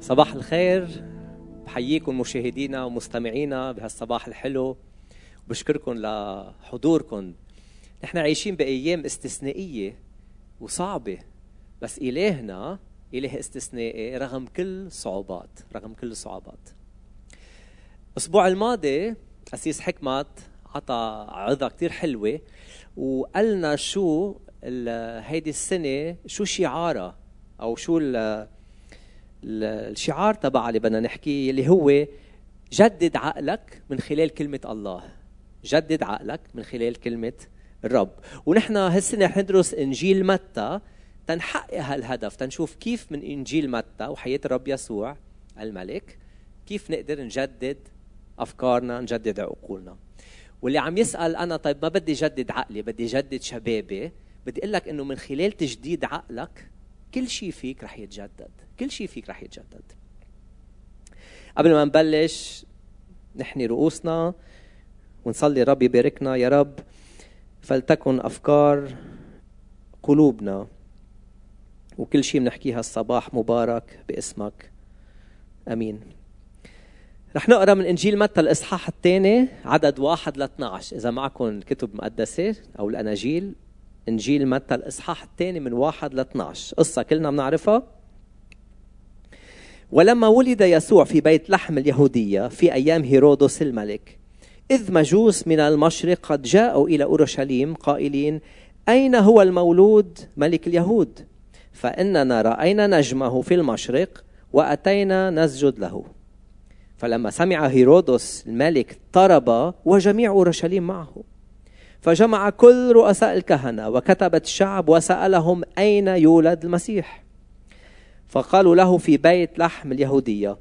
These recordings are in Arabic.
صباح الخير. بحييكم مشاهدينا ومستمعينا بهالصباح الحلو. وبشكركم لحضوركم. نحن عايشين بأيام استثنائية وصعبة بس إلهنا إله استثنائي رغم كل صعوبات رغم كل الصعوبات الأسبوع الماضي أسيس حكمت عطى عظه كثير حلوة وقالنا شو هيدي السنة شو شعارها أو شو الشعار تبع اللي بدنا نحكيه اللي هو جدد عقلك من خلال كلمة الله. جدد عقلك من خلال كلمة الرب. ونحن هالسنة حندرس إنجيل متى تنحقق هالهدف. تنشوف كيف من إنجيل متى وحياة الرب يسوع الملك كيف نقدر نجدد أفكارنا نجدد عقولنا. واللي عم يسأل أنا طيب ما بدي جدد عقلي بدي جدد شبابي. بدي أقول لك إنه من خلال تجديد عقلك كل شيء فيك رح يتجدد. كل شيء فيك رح يتجدد. قبل ما نبلش نحني رؤوسنا ونصلي رب يباركنا. يا رب فلتكن أفكار قلوبنا وكل شيء بنحكيه الصباح مبارك باسمك. آمين. رح نقرأ من إنجيل متى الإصحاح الثاني عدد واحد ل 12 إذا معكم كتب مقدسة أو الأناجيل إنجيل متى الإصحاح الثاني من واحد ل 12 قصة كلنا بنعرفها. ولما ولد يسوع في بيت لحم اليهودية في أيام هيرودس الملك إذ مجوس من المشرق قد جاءوا إلى أورشليم قائلين أين هو المولود ملك اليهود؟ فإننا رأينا نجمه في المشرق وأتينا نسجد له. فلما سمع هيرودس الملك طرب وجميع أورشليم معه. فجمع كل رؤساء الكهنة وكتبة الشعب وسألهم أين يولد المسيح. فقالوا له في بيت لحم اليهودية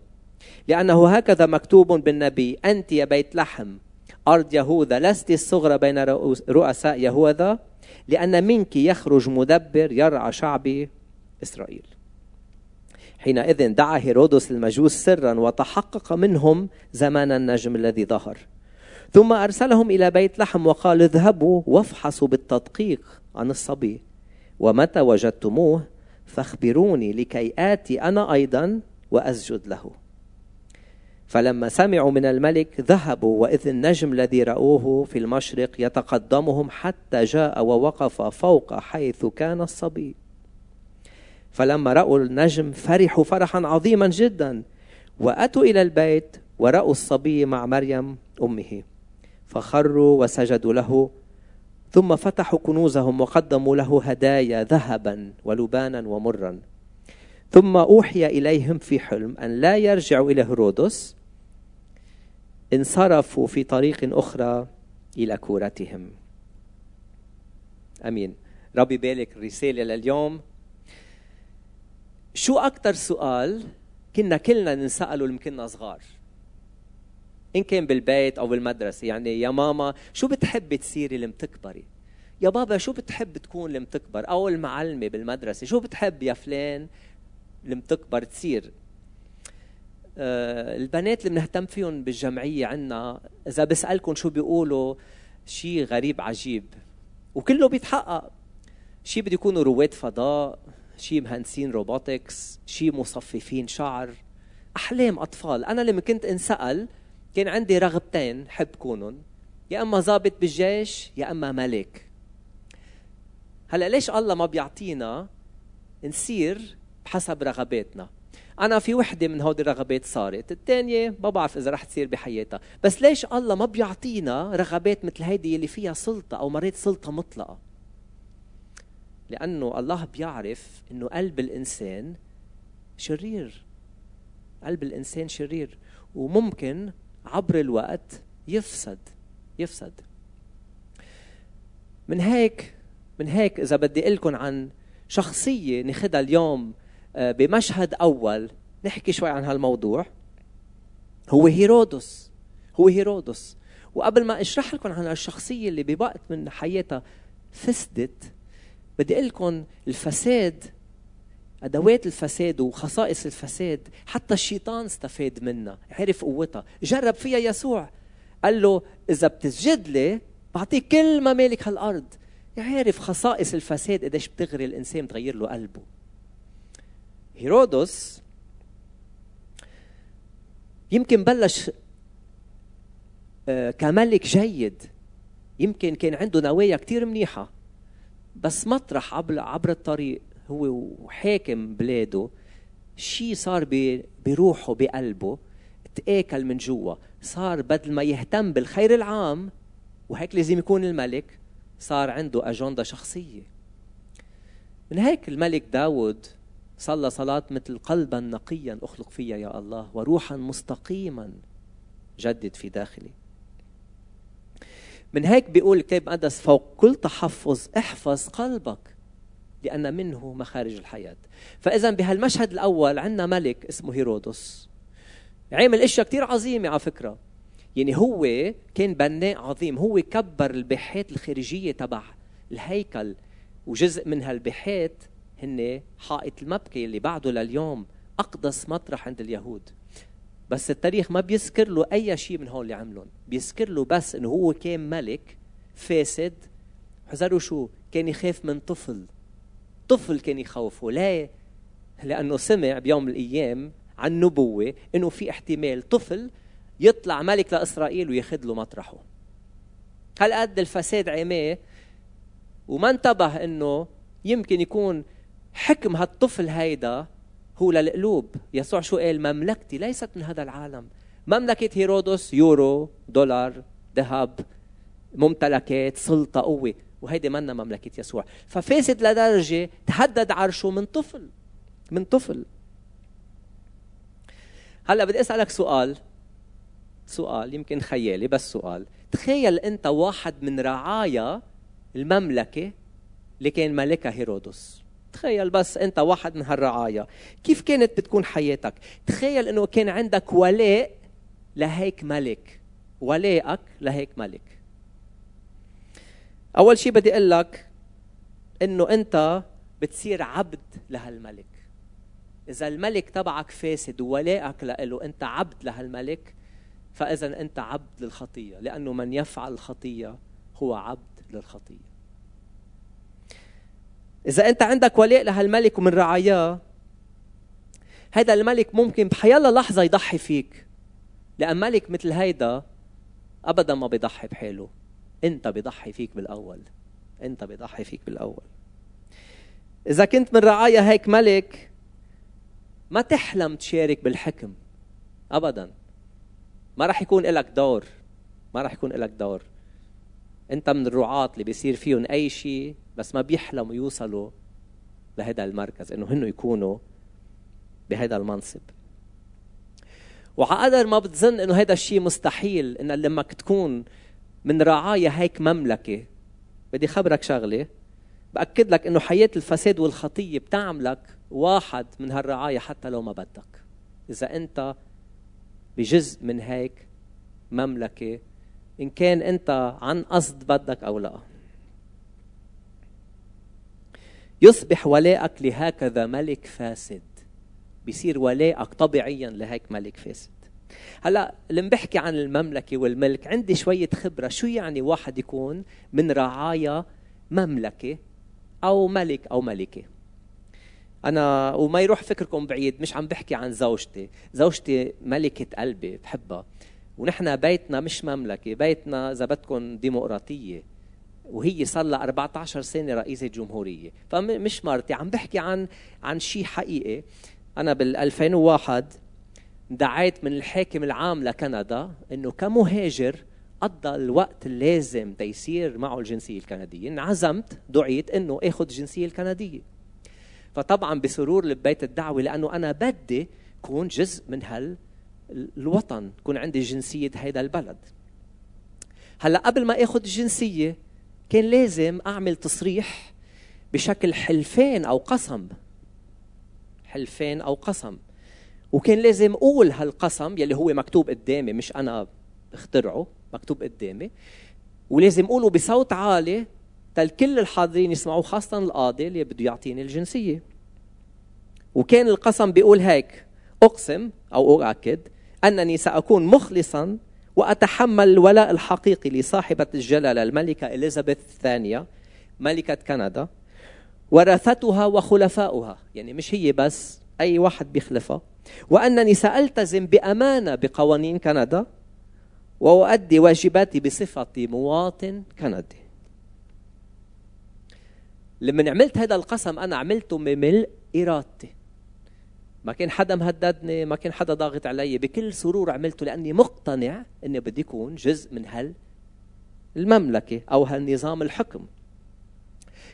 لأنه هكذا مكتوب بالنبي أنت يا بيت لحم أرض يهوذا لست الصغرى بين رؤساء يهوذا لأن منك يخرج مدبر يرعى شعبي إسرائيل. حينئذ دعا هيرودس المجوس سرا وتحقق منهم زمان النجم الذي ظهر. ثم أرسلهم إلى بيت لحم وقال اذهبوا وافحصوا بالتدقيق عن الصبي. ومتى وجدتموه فاخبروني لكي آتي أنا أيضا وأسجد له. فلما سمعوا من الملك ذهبوا وإذ النجم الذي رأوه في المشرق يتقدمهم حتى جاء ووقف فوق حيث كان الصبي. فلما رأوا النجم فرحوا فرحا عظيما جدا وأتوا إلى البيت ورأوا الصبي مع مريم أمه. فخروا وسجدوا له ثم فتحوا كنوزهم وقدموا له هدايا ذهبا ولبانا ومرا. ثم أوحي إليهم في حلم أن لا يرجعوا إلى هرودس انصرفوا في طريق أخرى إلى كورتهم. آمين. ربي بالك الرساله لليوم. شو أكثر سؤال كنا كلنا نسأله لما كنا صغار؟ إن كان بالبيت أو بالمدرسة يعني يا ماما شو بتحبي تصيري لما تكبري؟ يا بابا شو بتحب تكون لما تكبر؟ أو المعلمة بالمدرسة شو بتحب يا فلان لما تكبر تصير آه البنات اللي بنهتم فيهم بالجمعية عنا إذا بسالكم شو بيقولوا شيء غريب عجيب. وكله بيتحقق. شيء بده يكونوا رواد فضاء شيء مهندسين روبوتكس شيء مصففين شعر. أحلام أطفال. أنا لما كنت إنسأل كان عندي رغبتين حب كونهم يا أما ضابط بالجيش يا أما ملك. هلأ ليش الله ما بيعطينا نصير بحسب رغباتنا؟ أنا في وحدة من هودي الرغبات صارت. الثانية ما بعرف إذا رح تصير بحياتها. بس ليش الله ما بيعطينا رغبات مثل هيدي اللي فيها سلطة أو مرات سلطة مطلقة؟ لأنه الله بيعرف إنه قلب الإنسان شرير. قلب الإنسان شرير. وممكن عبر الوقت يفسد يفسد. من هيك من هيك إذا بدي أقول لكم عن شخصية ناخذها اليوم آه، بمشهد أول نحكي شوي عن هالموضوع. هو هيرودس هو هيرودس. وقبل ما أشرح لكم عن الشخصية اللي بوقت من حياتها فسدت بدي أقول لكم الفساد أدوات الفساد وخصائص الفساد حتى الشيطان استفاد منها عرف قوتها. جرب فيها يسوع. قال له إذا بتسجد لي بعطيك كل ما مالك هالأرض. يعرف خصائص الفساد قديش بتغري الإنسان بتغير له قلبه. هيرودس يمكن بلش آه، كملك جيد. يمكن كان عنده نوايا كتير منيحة بس مطرح عبر, عبر الطريق. هو وحاكم بلاده شيء صار بروحه بقلبه تآكل من جوا. صار بدل ما يهتم بالخير العام وهيك لازم يكون الملك صار عنده أجندة شخصية. من هيك الملك داود صلى صلاة مثل قلبا نقيا أخلق فيا يا الله وروحا مستقيما جدد في داخلي. من هيك بيقول الكتاب المقدس فوق كل تحفظ احفظ قلبك. لأن منه مخارج الحياة. فإذا بهالمشهد الأول عندنا ملك اسمه هيرودس. عمل إشياء كثير عظيمة على فكرة. يعني هو كان بناء عظيم. هو كبر الباحات الخارجية تبع الهيكل. وجزء من هالباحات هن حائط المبكي اللي بعده لليوم أقدس مطرح عند اليهود. بس التاريخ ما بيذكر له أي شيء من هول اللي عملهم. بيذكر له بس إنه هو كان ملك فاسد. حذروا شو؟ كان يخاف من طفل. طفل كان يخوفه ليه لأنه سمع بيوم من الأيام عن نبوة إنه في احتمال طفل يطلع ملك لإسرائيل وياخذ له مطرحه. هالقد الفساد عماه؟ وما انتبه إنه يمكن يكون حكم هالطفل هيدا هو للقلوب. يسوع شو قال؟ مملكتي ليست من هذا العالم. مملكة هيرودس يورو دولار ذهب ممتلكات سلطة قوة. وهيدي منا مملكة يسوع. ففاسد لدرجة تهدد عرشه من طفل من طفل. هلأ بدي أسألك سؤال سؤال يمكن خيالي بس سؤال. تخيل أنت واحد من رعايا المملكة اللي كان ملكها هيرودس. تخيل بس أنت واحد من هالرعايا. كيف كانت بتكون حياتك؟ تخيل إنه كان عندك ولاء لهيك ملك ولائك لهيك ملك. أول شيء بدي أقول لك إنه أنت بتصير عبد لهالملك. إذا الملك تبعك فاسد وولائك له أنت عبد لهالملك فإذا أنت عبد للخطية لأنه من يفعل الخطية هو عبد للخطية. إذا أنت عندك ولاء لهالملك ومن رعاياه هذا الملك ممكن بحيالله لحظة يضحي فيك لأن ملك مثل هيدا أبدا ما بيضحي بحاله. أنت بيضحي فيك بالأول. أنت بيضحي فيك بالأول. إذا كنت من رعايا هيك ملك ما تحلم تشارك بالحكم. أبدا. ما راح يكون لك دور. ما راح يكون لك دور. أنت من الرعاة اللي بيصير فيهم أي شيء بس ما بيحلموا يوصلوا لهذا المركز إنه هن يكونوا بهذا المنصب. وعقدر ما بتظن إنه هذا الشيء مستحيل إن لما تكون من رعايا هيك مملكة. بدي خبرك شغلة. بأكد لك إنه حياة الفساد والخطية بتعملك واحد من هالرعايا حتى لو ما بدك. إذا أنت بجزء من هيك مملكة إن كان أنت عن قصد بدك أو لا. يصبح ولائك لهكذا ملك فاسد. بيصير ولائك طبيعيا لهيك ملك فاسد. هلا لما بحكي عن المملكة والملك عندي شوية خبرة. شو يعني واحد يكون من رعايا مملكة أو ملك أو ملكة؟ أنا وما يروح فكركم بعيد مش عم بحكي عن زوجتي. زوجتي ملكة قلبي بحبها. ونحن بيتنا مش مملكة بيتنا إذا بدكم ديمقراطية. وهي صار لها 14 سنة رئيسة جمهورية. فمش مرتي عم بحكي عن عن شيء حقيقي. أنا بال 2001 دعيت من الحاكم العام لكندا إنه كمهاجر قضى الوقت اللازم تيصير معه الجنسية الكندية. انعزمت دعيت إنه آخذ الجنسية الكندية. فطبعا بسرور لبيت الدعوة لأنه أنا بدي كون جزء من هال الوطن كون عندي جنسية هيدا البلد. هلأ قبل ما آخذ الجنسية كان لازم أعمل تصريح بشكل حلفين أو قسم. حلفين أو قسم. وكان لازم أقول هالقسم يلي هو مكتوب قدامي مش أنا اخترعه مكتوب قدامي. ولازم أقوله بصوت عالي تل كل الحاضرين يسمعوه خاصة القاضي اللي بده يعطيني الجنسية. وكان القسم بيقول هيك أقسم أو أؤكد أنني سأكون مخلصا وأتحمل الولاء الحقيقي لصاحبة الجلالة الملكة إليزابيث الثانية ملكة كندا ورثتها وخلفاؤها. يعني مش هي بس أي واحد بيخلفها. وأنني سألتزم بأمانة بقوانين كندا وأؤدي واجباتي بصفتي مواطن كندي. لما عملت هذا القسم أنا عملته بملء إرادتي. ما كان حدا مهددني ما كان حدا ضاغط علي. بكل سرور عملته لأني مقتنع أني بدي أكون جزء من هال المملكة أو هالنظام الحكم.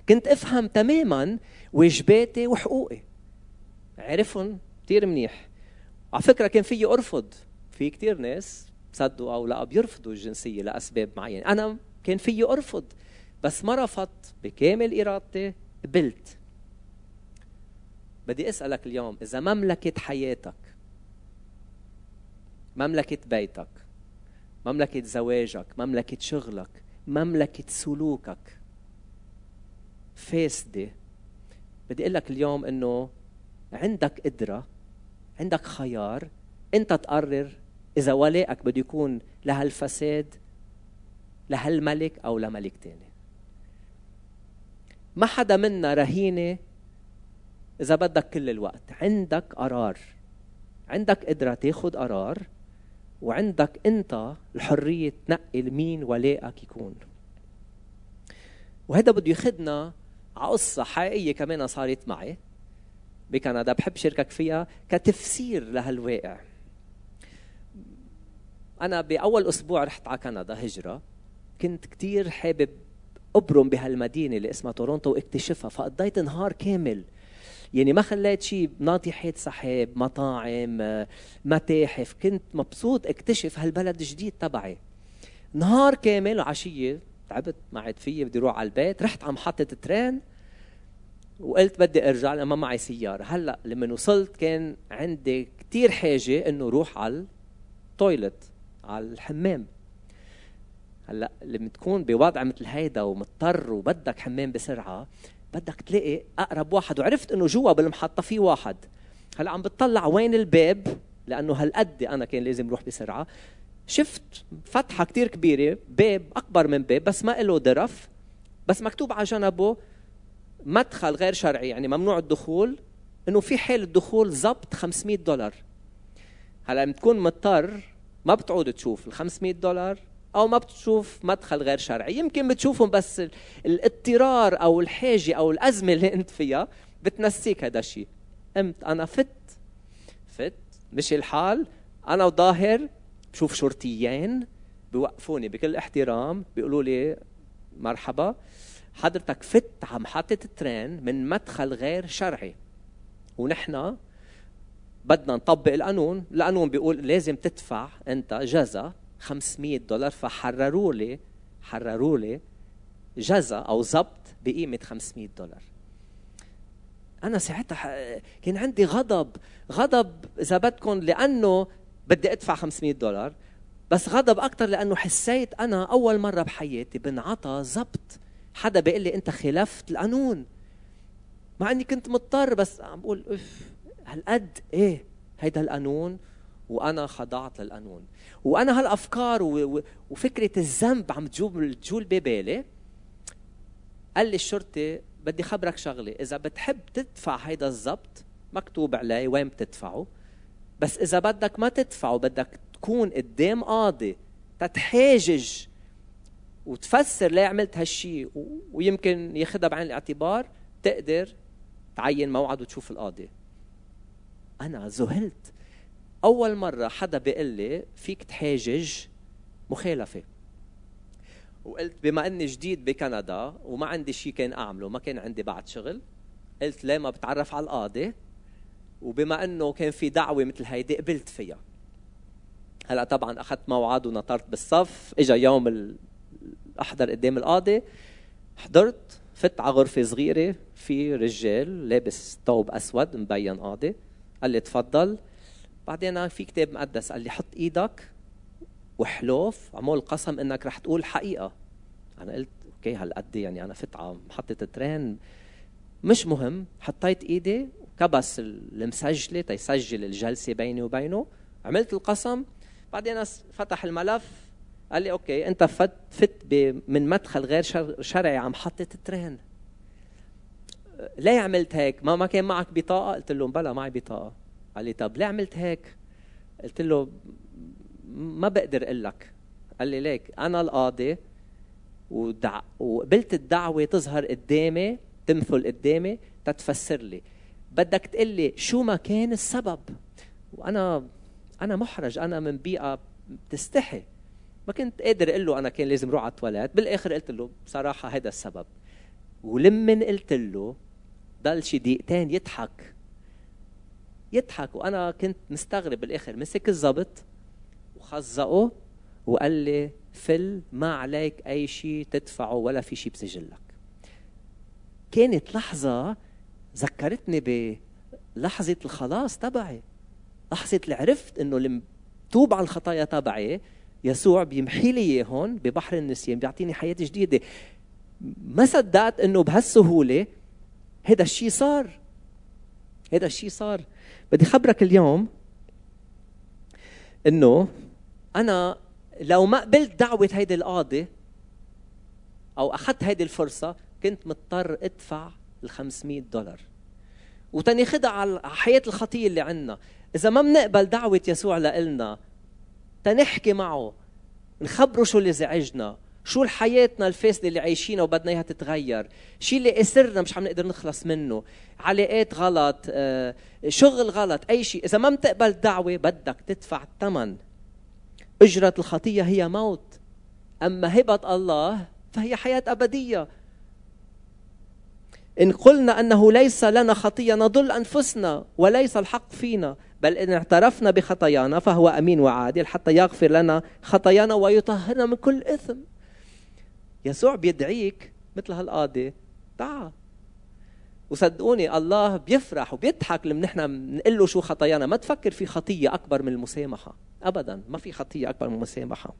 كنت أفهم تماما واجباتي وحقوقي. عرفهم كثير منيح. على فكرة كان فيي أرفض. في كثير ناس صدقوا أو لا بيرفضوا الجنسية لأسباب معينة. أنا كان فيي أرفض بس ما رفضت بكامل إرادتي قبلت. بدي أسألك اليوم إذا مملكة حياتك مملكة بيتك مملكة زواجك مملكة شغلك مملكة سلوكك فاسدة بدي أقول لك اليوم إنه عندك قدرة عندك خيار أنت تقرر إذا ولائك بده يكون لهالفساد لهالملك أو لملك تاني. ما حدا منا رهينة إذا بدك كل الوقت. عندك قرار. عندك قدرة تاخد قرار وعندك أنت الحرية تنقي مين ولائك يكون. وهذا بده ياخذنا على قصة حقيقية كمان صارت معي. بكندا. بحب شاركك فيها كتفسير لهالواقع. أنا بأول أسبوع رحت على كندا هجرة. كنت كتير حابب أبرم بهالمدينة اللي اسمها تورونتو واكتشفها فقضيت نهار كامل. يعني ما خليت شيء ناطحات سحاب مطاعم متاحف. كنت مبسوط اكتشف هالبلد الجديد تبعي. نهار كامل وعشية تعبت ما عاد فيي بدي أروح على البيت. رحت على محطة ترين. وقلت بدي أرجع لأن ما معي سيارة. هلأ لما وصلت كان عندي كثير حاجة إنه روح على التويلت على الحمام. هلأ لما تكون بوضع مثل هيدا ومضطر وبدك حمام بسرعة بدك تلاقي أقرب واحد. وعرفت إنه جوا بالمحطة في واحد. هلأ عم بتطلع وين الباب؟ لأنه هالقد أنا كان لازم أروح بسرعة. شفت فتحة كتير كبيرة باب أكبر من باب بس ما له درف بس مكتوب على جنبه مدخل غير شرعي يعني ممنوع الدخول إنه في حال الدخول ضبط 500 دولار. هلأ لما تكون مضطر ما بتعود تشوف ال 500 دولار أو ما بتشوف مدخل غير شرعي. يمكن بتشوفهم بس الاضطرار أو الحاجة أو الأزمة اللي أنت فيها بتنسيك هذا الشيء. قمت أنا فت فت مشي الحال. أنا وظاهر بشوف شرطيين بوقفوني بكل احترام بيقولوا لي مرحبا. حضرتك فت على محطة الترين من مدخل غير شرعي. ونحن بدنا نطبق القانون. القانون بيقول لازم تدفع انت جزا 500 دولار. فحرروا لي حرروا لي جزا أو ضبط بقيمة 500 دولار. أنا ساعتها كان عندي غضب غضب إذا بدكم لأنه بدي أدفع 500 دولار بس غضب أكثر لأنه حسيت أنا أول مرة بحياتي بنعطى ضبط حدا بيقول لي أنت خالفت القانون. مع إني كنت مضطر بس عم بقول اف هالقد إيه؟ هيدا القانون وأنا خضعت للقانون. وأنا هالأفكار وفكرة الذنب عم تجول تجول ببالي. قال لي الشرطي بدي خبرك شغلة إذا بتحب تدفع هيدا الزبط مكتوب عليه وين بتدفعه. بس إذا بدك ما تدفعه بدك تكون قدام قاضي تتحاجج وتفسر ليه عملت هالشيء ويمكن ياخذها بعين الاعتبار تقدر تعين موعد وتشوف القاضي. أنا ذهلت أول مرة حدا بيقول لي فيك تحاجج مخالفة. وقلت بما إني جديد بكندا وما عندي شيء كان أعمله ما كان عندي بعد شغل قلت ليه ما بتعرف على القاضي؟ وبما إنه كان في دعوة مثل هيدي قبلت فيها. هلأ طبعا أخذت موعد ونطرت بالصف اجى يوم أحضر قدام القاضي. حضرت فت على غرفة صغيرة في رجال لابس ثوب أسود مبين قاضي. قال لي تفضل. بعدين في كتاب مقدس قال لي حط إيدك وحلوف عمول قسم إنك رح تقول حقيقة. أنا قلت okay هالقد يعني أنا فت على محطة ال train. مش مهم حطيت إيدي كبس المسجلة تيسجل الجلسة بيني وبينه. عملت القسم. بعدين فتح الملف. قال لي okay أنت فت فت من مدخل غير شرعي على محطه ال train ليه عملت هيك. ما ما كان معك بطاقة؟ قلت لهم بلا معي بطاقة. قال لي طب ليه عملت هيك؟ قلت له ما بقدر أقول لك. قال لي ليك أنا القاضي ودع... وقبلت الدعوة تظهر قدامي تمثل قدامي تتفسر لي. بدك تقول لي شو ما كان السبب. وأنا أنا محرج أنا من بيئة بتستحي. ما كنت قادر أقول له أنا كان لازم أروح على التواليت. بالآخر قلت له بصراحة هذا السبب. ولمن قلت له ضل شي دقيقتين يضحك. يضحك. وأنا كنت مستغرب بالآخر. مسك الزبط وخزقه وقال لي فل ما عليك أي شيء تدفعه ولا في شيء بسجلك. كانت لحظة ذكرتني بلحظه الخلاص تبعي. لحظة اللي عرفت إنه لم توب على الخطايا تبعي يسوع بيمحي لي اياهم ببحر النسيان بيعطيني حياة جديدة. ما صدقت إنه بهالسهولة هذا الشيء صار. هذا الشيء صار. بدي خبرك اليوم إنه أنا لو ما قبلت دعوة هيدي القاضي أو أخذت هيدي الفرصة كنت مضطر أدفع ال 500 دولار. وتناخدها على حياة الخطية اللي عندنا. إذا ما بنقبل دعوة يسوع لنا تنحكي معه. نخبره شو اللي زعجنا. شو حياتنا الفاسدة اللي عايشينها وبدنا إياها تتغير. شيء اللي اسرنا مش عم نقدر نخلص منه. علاقات غلط آه، شغل غلط أي شيء إذا ما بتقبل دعوة بدك تدفع الثمن إجرة الخطية هي موت. أما هبة الله فهي حياة أبدية. إن قلنا أنه ليس لنا خطية نضل أنفسنا وليس الحق فينا. بل إن اعترفنا بخطايانا فهو أمين وعادل حتى يغفر لنا خطايانا ويطهرنا من كل إثم. يسوع بيدعيك مثل هالقاضي. تعا وصدقوني الله بيفرح وبيضحك لما نحن بنقول له شو خطايانا. ما تفكر في خطية أكبر من المسامحة. ابدا. ما في خطية أكبر من المسامحة.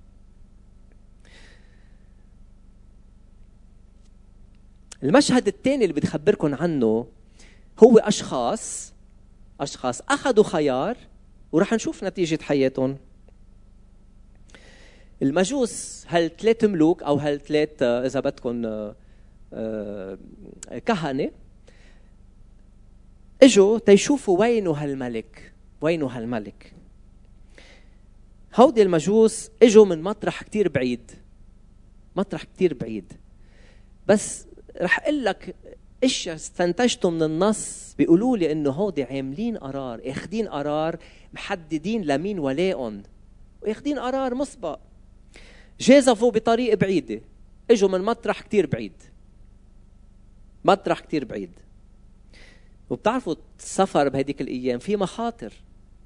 المشهد الثاني اللي بدي عنه هو أشخاص أشخاص. أخذوا خيار ورح نشوف نتيجة حياتهم. المجوس هالثلاث ملوك أو هالثلاث إذا بدكم آه، آه، كهنة؟ إجوا تيشوفوا وينه هالملك؟ وينه هالملك؟ هودي المجوس إجوا من مطرح كتير بعيد. مطرح كتير بعيد. بس رح أقول لك إيش استنتجته من النص؟ بيقولوا لي إنه هودي عاملين قرار اخذين قرار محددين لمين ولائهم واخذين قرار مسبق. جازفوا بطريق بعيدة إجوا من مطرح كتير بعيد. مطرح كتير بعيد. وبتعرفوا السفر بهديك الأيام في مخاطر.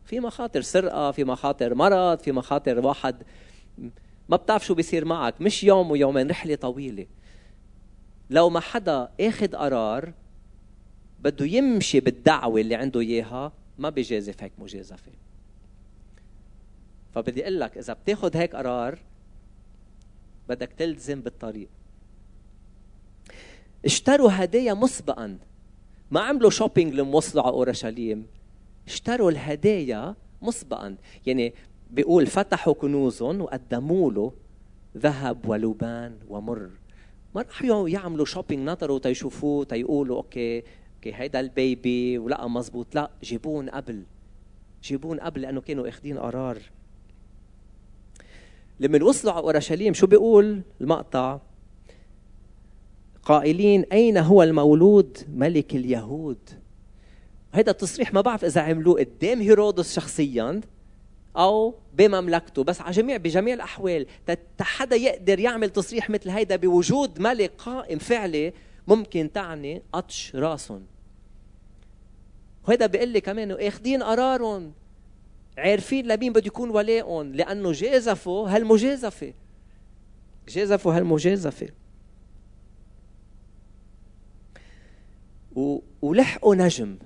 في مخاطر سرقة في مخاطر مرض في مخاطر واحد ما بتعرف شو بيصير معك. مش يوم ويومين رحلة طويلة. لو ما حدا اخذ قرار بده يمشي بالدعوة اللي عنده إياها ما بيجازف هيك مجازفة. فبدي أقول لك إذا بتاخذ هيك قرار بدك تلزم بالطريق. اشتروا هدايا مسبقا. ما عملوا شوبينج لما وصلوا على أورشليم. اشتروا الهدايا مسبقا. يعني بيقول فتحوا كنوزهم وقدموا له ذهب ولبان ومر. ما راح يعملوا shopping نطروا تيشوفوه تيقولوا okay okay هيدا ال baby ولا مزبوط. لا جيبون قبل. جيبون قبل لأنه كانوا اخذين قرار. لما وصلوا على أورشليم شو بيقول المقطع؟ قائلين أين هو المولود ملك اليهود؟ هذا التصريح ما بعرف إذا عملوه قدام هيرودس شخصيا. أو بمملكته. بس على جميع بجميع الأحوال حدا يقدر يعمل تصريح مثل هيدا بوجود ملك قائم فعلي ممكن تعني قطش راسهم. وهذا بيقول لي كمان اخذين قرارهم عارفين لمين بده يكون ولائهم لأنه جازفوا هالمجازفة. جازفوا هالمجازفة. و... ولحقوا نجم.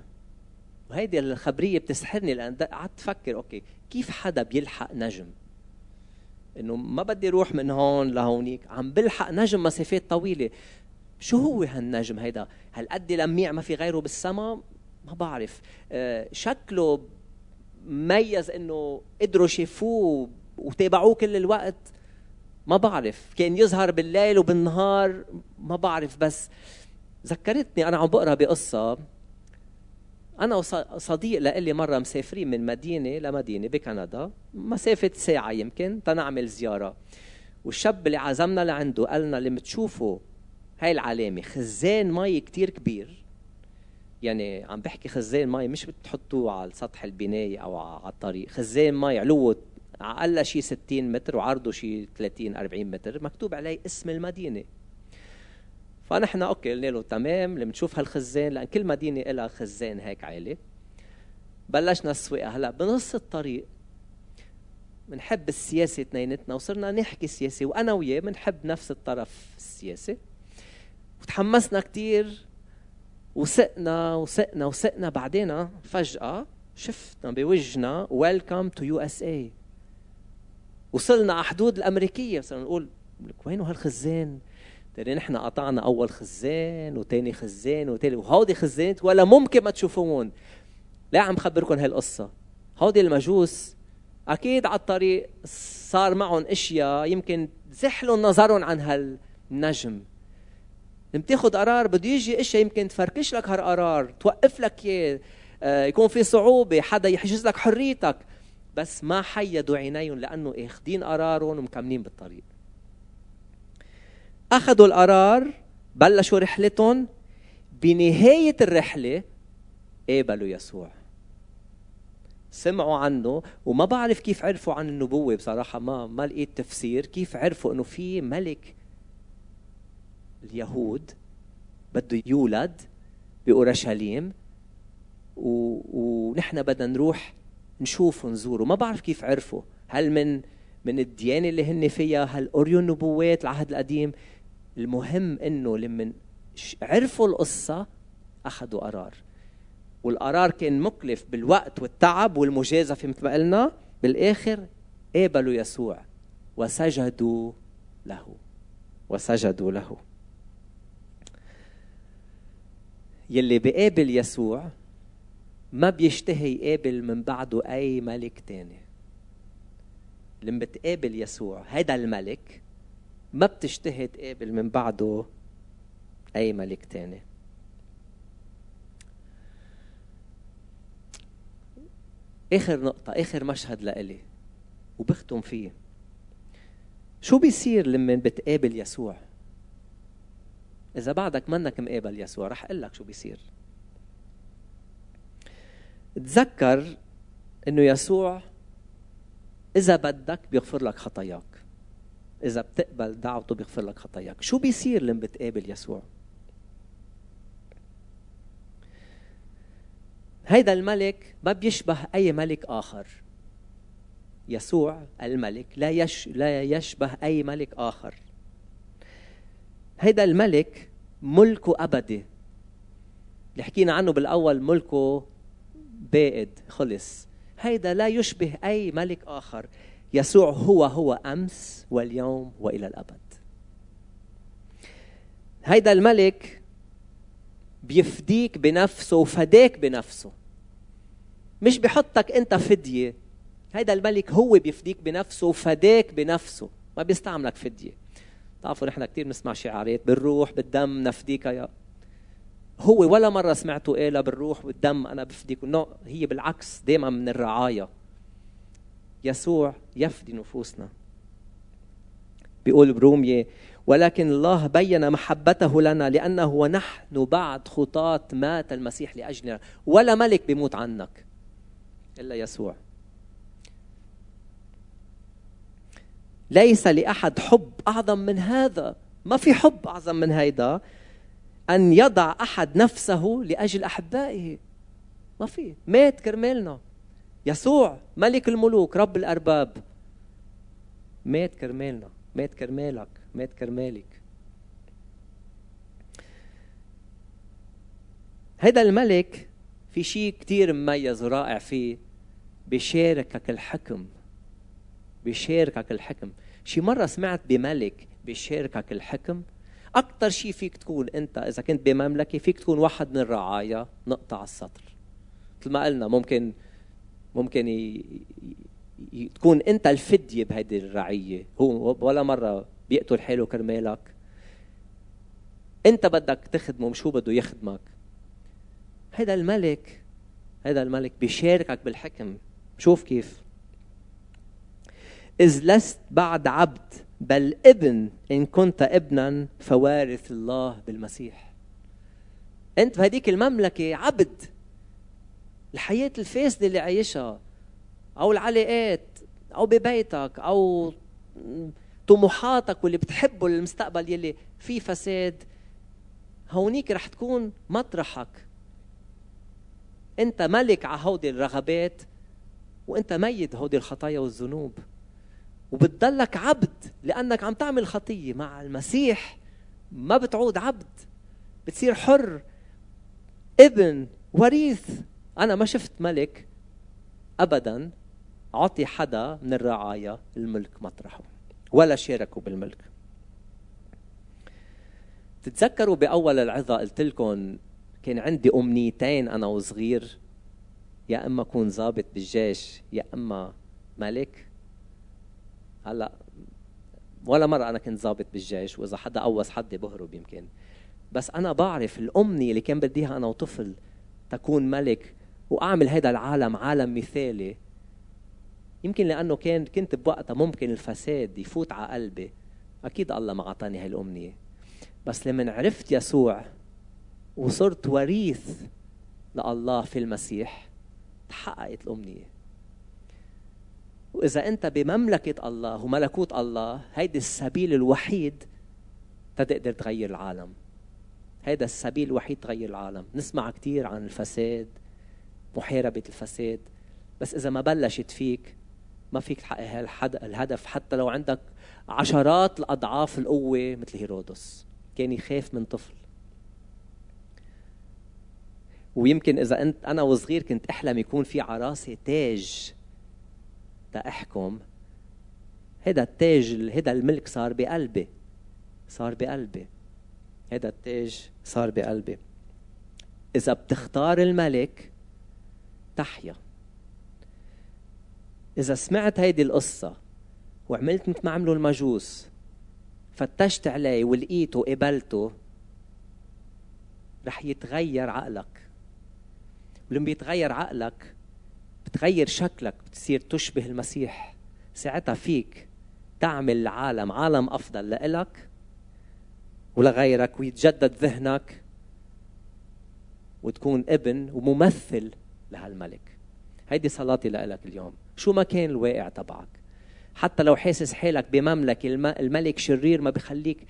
وهيدي الخبرية بتسحرني لأن قعدت أفكر أوكي كيف حدا بيلحق نجم؟ إنه ما بدي أروح من هون لهونيك عم بلحق نجم مسافات طويلة. شو هو هالنجم هيدا؟ هل قد لميع ما في غيره بالسما ما بعرف. آه، شكله ميز إنه قدروا شافوه وتابعوه كل الوقت؟ ما بعرف. كان يظهر بالليل وبالنهار؟ ما بعرف. بس ذكرتني أنا عم بقرأ بقصة أنا وصديق لإلي مرة مسافرين من مدينة لمدينة بكندا مسافة ساعة يمكن تنعمل زيارة. والشاب اللي عزمنا لعنده قال لنا اللي بتشوفوا هاي العلامة خزان مي كتير كبير. يعني عم بحكي خزان مي مش بتحطوه على سطح البناية أو على الطريق. خزان مي علوه أقل شيء 60 متر وعرضه شيء 30 40 متر. مكتوب عليه اسم المدينة. فنحن okay قلنا له تمام اللي بنشوف هالخزان لأن كل مدينة لها خزان هيك عالي. بلشنا السواقة. هلأ بنص الطريق بنحب السياسة اثنيناتنا وصرنا نحكي سياسة. وأنا وياه بنحب نفس الطرف السياسي. وتحمسنا كثير وسقنا وسقنا وسقنا. بعدين فجأة شفنا بوجهنا welcome to USA وصلنا على حدود الأمريكية. صرنا نقول لك وينه هالخزان؟ تاني نحن قطعنا أول خزان وتاني خزان وتالي وهودي خزانات ولا ممكن ما تشوفوهم لا عم خبركم هالقصة. هودي المجوس أكيد على الطريق صار معهم أشياء يمكن زحلوا نظرهم عن هالنجم. لما تاخذ قرار بده يجي اشياء يمكن تفركش لك هالقرار توقف لك إياه آه، يكون في صعوبة حدا يحجز لك حريتك. بس ما حيدوا عينيهم لأنه اخذين قرارهم ومكملين بالطريق. أخذوا القرار بلشوا رحلتهم. بنهاية الرحلة قابلوا يسوع؟ سمعوا عنه وما بعرف كيف عرفوا عن النبوة بصراحة ما ما لقيت تفسير كيف عرفوا إنه في ملك اليهود بده يولد بأورشليم. و... ونحن بدنا نروح نشوف ونزوره. ما بعرف كيف عرفوا. هل من من الديانة اللي هن فيها؟ هل قريوا النبوات العهد القديم؟ المهم إنه لما عرفوا القصة أخذوا قرار. والقرار كان مكلف بالوقت والتعب والمجازفة مثل ما قلنا. بالآخر قابلوا يسوع وسجدوا له. وسجدوا له. يلي بقابل يسوع ما بيشتهي يقابل من بعده أي ملك تاني. لما بتقابل يسوع هذا الملك ما بتشتهي تقابل من بعده أي ملك تاني. آخر نقطة آخر مشهد لإلي وبختم فيه. شو بيصير لما بتقابل يسوع؟ إذا بعدك منك مقابل يسوع رح أقول لك شو بيصير. تذكر إنه يسوع إذا بدك بيغفر لك خطاياك. إذا بتقبل دعوته بيغفر لك خطاياك. شو بيصير لما بتقابل يسوع؟ هيدا الملك ما بيشبه أي ملك آخر. يسوع الملك لا يش لا يشبه أي ملك آخر. هيدا الملك ملكه أبدي. اللي حكينا عنه بالأول ملكه بائد خلص. هيدا لا يشبه أي ملك آخر. يسوع هو هو أمس واليوم وإلى الأبد. هيدا الملك بيفديك بنفسه وفداك بنفسه. مش بحطك أنت فدية. هيدا الملك هو بيفديك بنفسه وفداك بنفسه. ما بيستعملك فدية. بتعرفوا نحن كثير بنسمع شعارات بالروح بالدم نفديك يا هو ولا مرة سمعته قالها بالروح والدم أنا بفديك. نو هي بالعكس دائما من الرعاية. يسوع يفدي نفوسنا. بيقول برومية ولكن الله بين محبته لنا لأنه ونحن بعد خطاة مات المسيح لأجلنا. ولا ملك بيموت عنك إلا يسوع. ليس لأحد حب أعظم من هذا. ما في حب أعظم من هيدا. أن يضع أحد نفسه لأجل أحبائه. ما في. مات كرمالنا. يسوع ملك الملوك رب الأرباب. مات كرمالنا مات كرمالك مات كرمالك. هذا الملك في شيء كتير مميز ورائع فيه بيشاركك الحكم. بيشاركك الحكم. شي مرة سمعت بملك بيشاركك الحكم أكثر شيء فيك تكون أنت إذا كنت بمملكة فيك تكون واحد من الرعايا نقطة على السطر. مثل ما قلنا ممكن ممكن ي... ي... تكون أنت الفدية بهيدي الرعية. هو ولا مرة بيقتل حاله كرمالك. أنت بدك تخدمه مش هو بده يخدمك. هذا الملك هذا الملك بيشاركك بالحكم. شوف كيف. إذ لست بعد عبد بل ابن. إن كنت ابنا فوارث الله بالمسيح. أنت بهديك المملكة عبد. الحياة الفاسدة اللي عايشها أو العلاقات أو ببيتك أو طموحاتك واللي بتحبه للمستقبل يلي فيه فساد هونيك رح تكون مطرحك. أنت ملك على هودي الرغبات وأنت ميت هودي الخطايا والذنوب. وبتضلك عبد لأنك عم تعمل خطية مع المسيح. ما بتعود عبد بتصير حر ابن وريث. أنا ما شفت ملك ابدا عطي حدا من الرعايا الملك مطرحه ولا شاركوا بالملك. تتذكروا بأول العظة قلت لكم كان عندي أمنيتين أنا وصغير؟ يا إما أكون ضابط بالجيش يا إما ملك. هلأ ولا مرة أنا كنت ضابط بالجيش وإذا حدا قوص حد بهرب يمكن. بس أنا بعرف الأمنية اللي كان بدي اياها أنا وطفل تكون ملك وأعمل هذا العالم عالم مثالي. يمكن لأنه كان كنت بوقتها ممكن الفساد يفوت على قلبي. أكيد الله ما اعطاني هاي الامنيه بس لما عرفت يسوع وصرت وريث لله في المسيح تحققت الأمنية. وإذا أنت بمملكة الله وملكوت الله هيدي السبيل الوحيد تقدر تغير العالم. هذا السبيل الوحيد تغير العالم. نسمع كثير عن الفساد. محاربة الفساد. بس إذا ما بلشت فيك ما فيك تحقق الهدف حتى لو عندك عشرات الأضعاف القوة مثل هيرودس كان يخاف من طفل. ويمكن إذا أنت أنا وصغير كنت أحلم يكون في عراسة تاج تأحكم هذا التاج هذا الملك صار بقلبي صار بقلبي. هذا التاج صار بقلبي. إذا بتختار الملك تحيا. إذا سمعت هيدي القصة وعملت مثل ما عملوا المجوس فتشت عليه ولقيته وقبلته رح يتغير عقلك. ولما بيتغير عقلك بتغير شكلك بتصير تشبه المسيح. ساعتها فيك تعمل العالم عالم أفضل لإلك ولغيرك ويتجدد ذهنك وتكون ابن وممثل لهالملك هيدي صلاتي لك اليوم. شو ما كان الواقع تبعك. حتى لو حاسس حالك بمملكة الملك شرير ما بخليك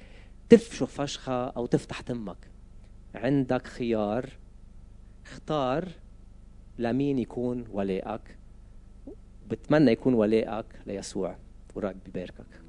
تفشخ فشخة أو تفتح تمك. عندك خيار. اختار لمين يكون ولائك. بتمنى يكون ولائك ليسوع ورب يباركك